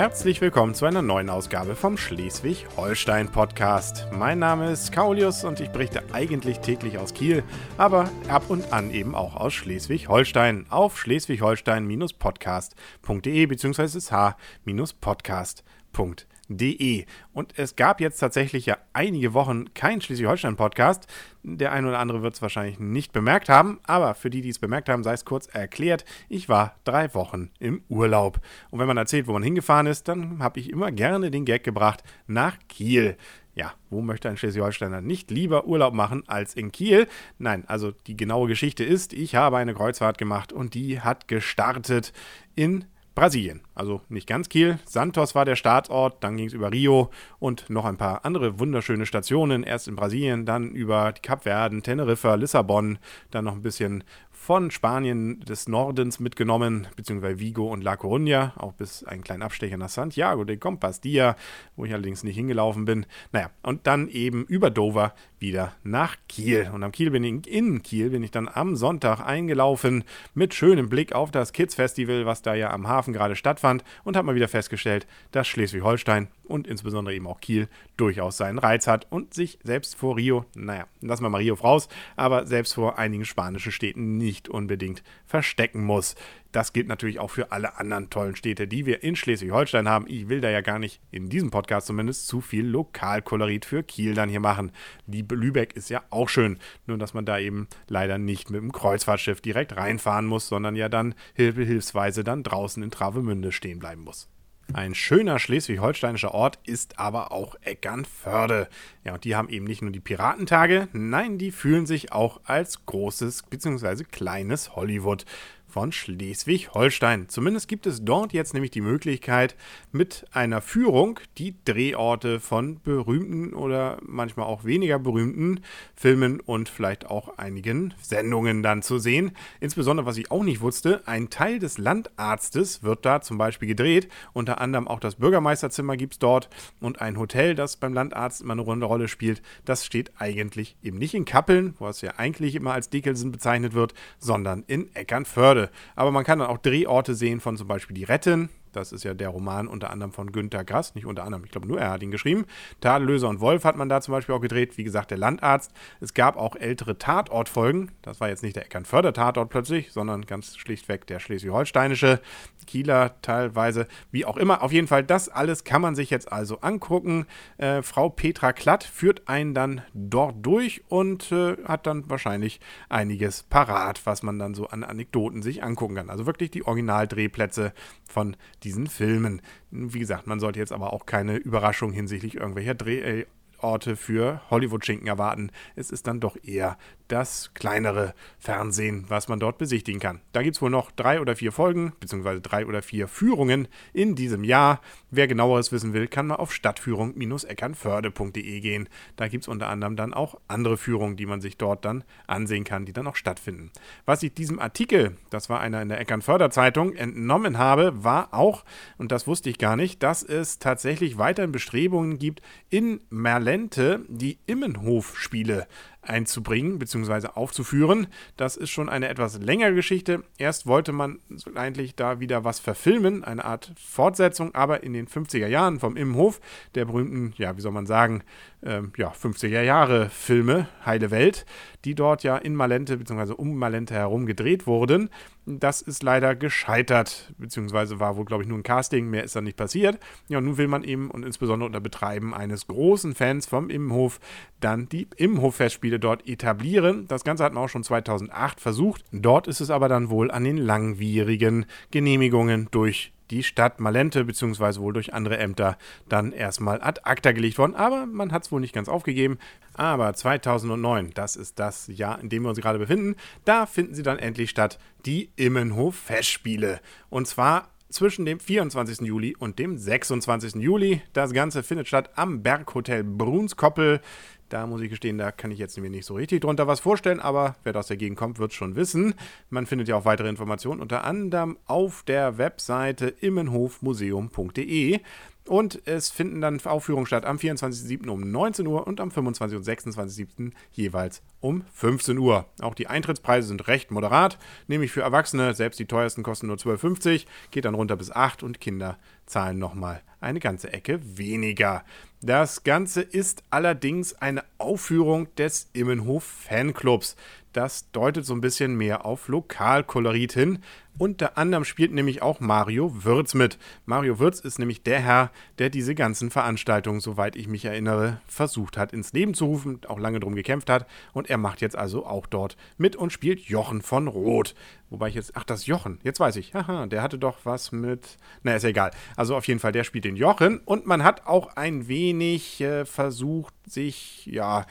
Herzlich willkommen zu einer neuen Ausgabe vom Schleswig-Holstein Podcast. Mein Name ist Kaulius und ich berichte eigentlich täglich aus Kiel, aber ab und an eben auch aus Schleswig-Holstein auf schleswig-holstein-podcast.de bzw. h-podcast.de De. Und es gab jetzt tatsächlich ja einige Wochen kein Schleswig-Holstein-Podcast. Der ein oder andere wird es wahrscheinlich nicht bemerkt haben, aber für die, die es bemerkt haben, sei es kurz erklärt. Ich war drei Wochen im Urlaub. Und wenn man erzählt, wo man hingefahren ist, dann habe ich immer gerne den Gag gebracht nach Kiel. Ja, wo möchte ein Schleswig-Holsteiner nicht lieber Urlaub machen als in Kiel? Nein, also die genaue Geschichte ist, ich habe eine Kreuzfahrt gemacht und die hat gestartet in Brasilien. Also nicht ganz Kiel. Santos war der Startort, dann ging es über Rio und noch ein paar andere wunderschöne Stationen. Erst in Brasilien, dann über die Kapverden, Teneriffa, Lissabon, dann noch ein bisschen von Spanien des Nordens mitgenommen, beziehungsweise Vigo und La Coruña, auch bis einen kleinen Abstecher nach Santiago de Compostela, wo ich allerdings nicht hingelaufen bin. Naja, und dann eben über Dover wieder nach Kiel. Und am Kiel bin ich, in Kiel bin ich dann am Sonntag eingelaufen mit schönem Blick auf das Kids Festival, was da ja am Hafen gerade stattfand und habe mal wieder festgestellt, dass Schleswig-Holstein und insbesondere eben auch Kiel durchaus seinen Reiz hat und sich selbst vor Rio, naja, lassen wir mal Rio raus, aber selbst vor einigen spanischen Städten nicht unbedingt verstecken muss. Das gilt natürlich auch für alle anderen tollen Städte, die wir in Schleswig-Holstein haben. Ich will da ja gar nicht, in diesem Podcast zumindest, zu viel Lokalkolorit für Kiel dann hier machen. Die Lübeck ist ja auch schön, nur dass man da eben leider nicht mit dem Kreuzfahrtschiff direkt reinfahren muss, sondern ja dann hilfsweise dann draußen in Travemünde stehen bleiben muss. Ein schöner schleswig-holsteinischer Ort ist aber auch Eckernförde. Ja, und die haben eben nicht nur die Piratentage, nein, die fühlen sich auch als großes bzw. kleines Hollywood von Schleswig-Holstein. Zumindest gibt es dort jetzt nämlich die Möglichkeit, mit einer Führung die Drehorte von berühmten oder manchmal auch weniger berühmten Filmen und vielleicht auch einigen Sendungen dann zu sehen. Insbesondere, was ich auch nicht wusste, ein Teil des Landarztes wird da zum Beispiel gedreht. Unter anderem auch das Bürgermeisterzimmer gibt es dort und ein Hotel, das beim Landarzt immer eine runde Rolle spielt. Das steht eigentlich eben nicht in Kappeln, wo es ja eigentlich immer als Dickelsen bezeichnet wird, sondern in Eckernförde. Freude. Aber man kann dann auch Drehorte sehen von zum Beispiel Die Retten, das ist ja der Roman unter anderem von Günter Grass, nicht unter anderem, ich glaube nur er hat ihn geschrieben. Tadellöser und Wolf hat man da zum Beispiel auch gedreht, wie gesagt, der Landarzt. Es gab auch ältere Tatortfolgen. Das war jetzt nicht der Eckernförder-Tatort plötzlich, sondern ganz schlichtweg der schleswig-holsteinische, Kieler teilweise, wie auch immer. Auf jeden Fall, das alles kann man sich jetzt also angucken. Äh, Frau Petra Klatt führt einen dann dort durch und äh, hat dann wahrscheinlich einiges parat, was man dann so an Anekdoten sich angucken kann. Also wirklich die Originaldrehplätze von diesen Filmen. Wie gesagt, man sollte jetzt aber auch keine Überraschung hinsichtlich irgendwelcher Drehorte für Hollywood-Schinken erwarten. Es ist dann doch eher das kleinere Fernsehen, was man dort besichtigen kann. Da gibt es wohl noch drei oder vier Folgen, beziehungsweise drei oder vier Führungen in diesem Jahr. Wer genaueres wissen will, kann mal auf stadtführung-eckernförde.de gehen. Da gibt es unter anderem dann auch andere Führungen, die man sich dort dann ansehen kann, die dann auch stattfinden. Was ich diesem Artikel, das war einer in der Eckernförder Zeitung, entnommen habe, war auch, und das wusste ich gar nicht, dass es tatsächlich weiterhin Bestrebungen gibt, in Merlente die Immenhof-Spiele einzubringen bzw. aufzuführen. Das ist schon eine etwas längere Geschichte. Erst wollte man eigentlich da wieder was verfilmen, eine Art Fortsetzung, aber in den 50er Jahren vom Immenhof, der berühmten, ja, wie soll man sagen, ähm, ja, 50er Jahre Filme, Heile Welt, die dort ja in Malente bzw. um Malente herum gedreht wurden. Das ist leider gescheitert, beziehungsweise war wohl, glaube ich, nur ein Casting, mehr ist da nicht passiert. Ja, und nun will man eben und insbesondere unter Betreiben eines großen Fans vom Immenhof dann die Immenhof-Festspiele dort etablieren. Das Ganze hat man auch schon 2008 versucht. Dort ist es aber dann wohl an den langwierigen Genehmigungen durch die Stadt Malente beziehungsweise wohl durch andere Ämter dann erstmal ad acta gelegt worden. Aber man hat es wohl nicht ganz aufgegeben. Aber 2009, das ist das Jahr, in dem wir uns gerade befinden, da finden sie dann endlich statt, die Immenhof Festspiele. Und zwar zwischen dem 24. Juli und dem 26. Juli. Das Ganze findet statt am Berghotel Brunskoppel. Da muss ich gestehen, da kann ich jetzt mir nicht so richtig drunter was vorstellen, aber wer aus der Gegend kommt, wird schon wissen. Man findet ja auch weitere Informationen unter anderem auf der Webseite immenhofmuseum.de. Und es finden dann Aufführungen statt am 24.07. um 19 Uhr und am 25. und 26.07. jeweils um 15 Uhr. Auch die Eintrittspreise sind recht moderat, nämlich für Erwachsene, selbst die teuersten kosten nur 12,50, geht dann runter bis 8 und Kinder zahlen nochmal eine ganze Ecke weniger. Das Ganze ist allerdings eine Aufführung des Immenhof Fanclubs. Das deutet so ein bisschen mehr auf Lokalkolorit hin. Unter anderem spielt nämlich auch Mario Würz mit. Mario Würz ist nämlich der Herr, der diese ganzen Veranstaltungen, soweit ich mich erinnere, versucht hat ins Leben zu rufen, auch lange drum gekämpft hat. Und er macht jetzt also auch dort mit und spielt Jochen von Roth. Wobei ich jetzt, ach, das Jochen, jetzt weiß ich. Haha, der hatte doch was mit, na, ist ja egal. Also auf jeden Fall, der spielt den Jochen und man hat auch ein wenig äh, versucht, sich, ja,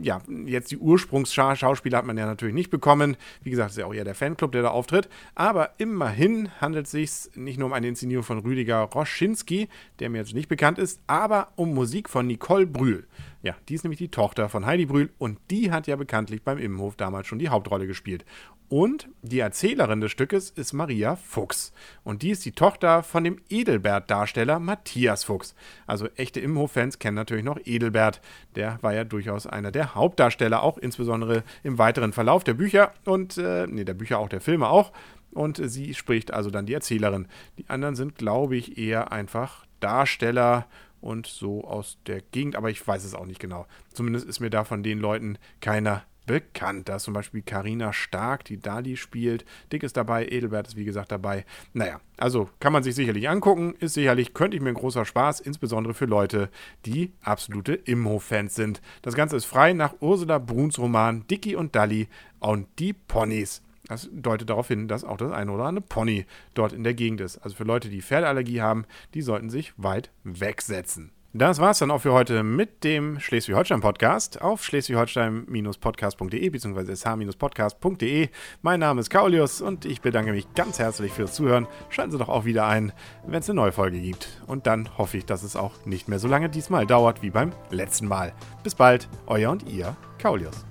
ja, jetzt die Ursprungsschauspieler hat man ja natürlich nicht bekommen. Wie gesagt, ist ja auch eher der Fanclub, der da auftritt. Aber immerhin handelt es sich nicht nur um eine Inszenierung von Rüdiger Roschinski, der mir jetzt nicht bekannt ist, aber um Musik von Nicole Brühl. Ja, die ist nämlich die Tochter von Heidi Brühl und die hat ja bekanntlich beim Immenhof damals schon die Hauptrolle gespielt. Und die Erzählerin des Stückes ist Maria Fuchs. Und die ist die Tochter von dem Edelbert-Darsteller Matthias Fuchs. Also echte Imhof-Fans kennen natürlich noch Edelbert. Der war ja durchaus einer der Hauptdarsteller, auch insbesondere im weiteren Verlauf der Bücher und, äh, nee, der Bücher auch, der Filme auch. Und sie spricht also dann die Erzählerin. Die anderen sind, glaube ich, eher einfach Darsteller und so aus der Gegend, aber ich weiß es auch nicht genau. Zumindest ist mir da von den Leuten keiner bekannt. Da ist zum Beispiel Karina Stark, die Dali spielt. Dick ist dabei, Edelbert ist wie gesagt dabei. Naja, also kann man sich sicherlich angucken. Ist sicherlich, könnte ich mir ein großer Spaß, insbesondere für Leute, die absolute Imhof-Fans sind. Das Ganze ist frei nach Ursula Bruns Roman Dicky und Dali und die Ponys. Das deutet darauf hin, dass auch das eine oder andere Pony dort in der Gegend ist. Also für Leute, die Pferdeallergie haben, die sollten sich weit wegsetzen. Das war's dann auch für heute mit dem Schleswig-Holstein-Podcast auf schleswig-holstein-podcast.de bzw. sh-podcast.de. Mein Name ist Kaulius und ich bedanke mich ganz herzlich fürs Zuhören. Schalten Sie doch auch wieder ein, wenn es eine neue Folge gibt. Und dann hoffe ich, dass es auch nicht mehr so lange diesmal dauert wie beim letzten Mal. Bis bald, euer und ihr, Kaulius.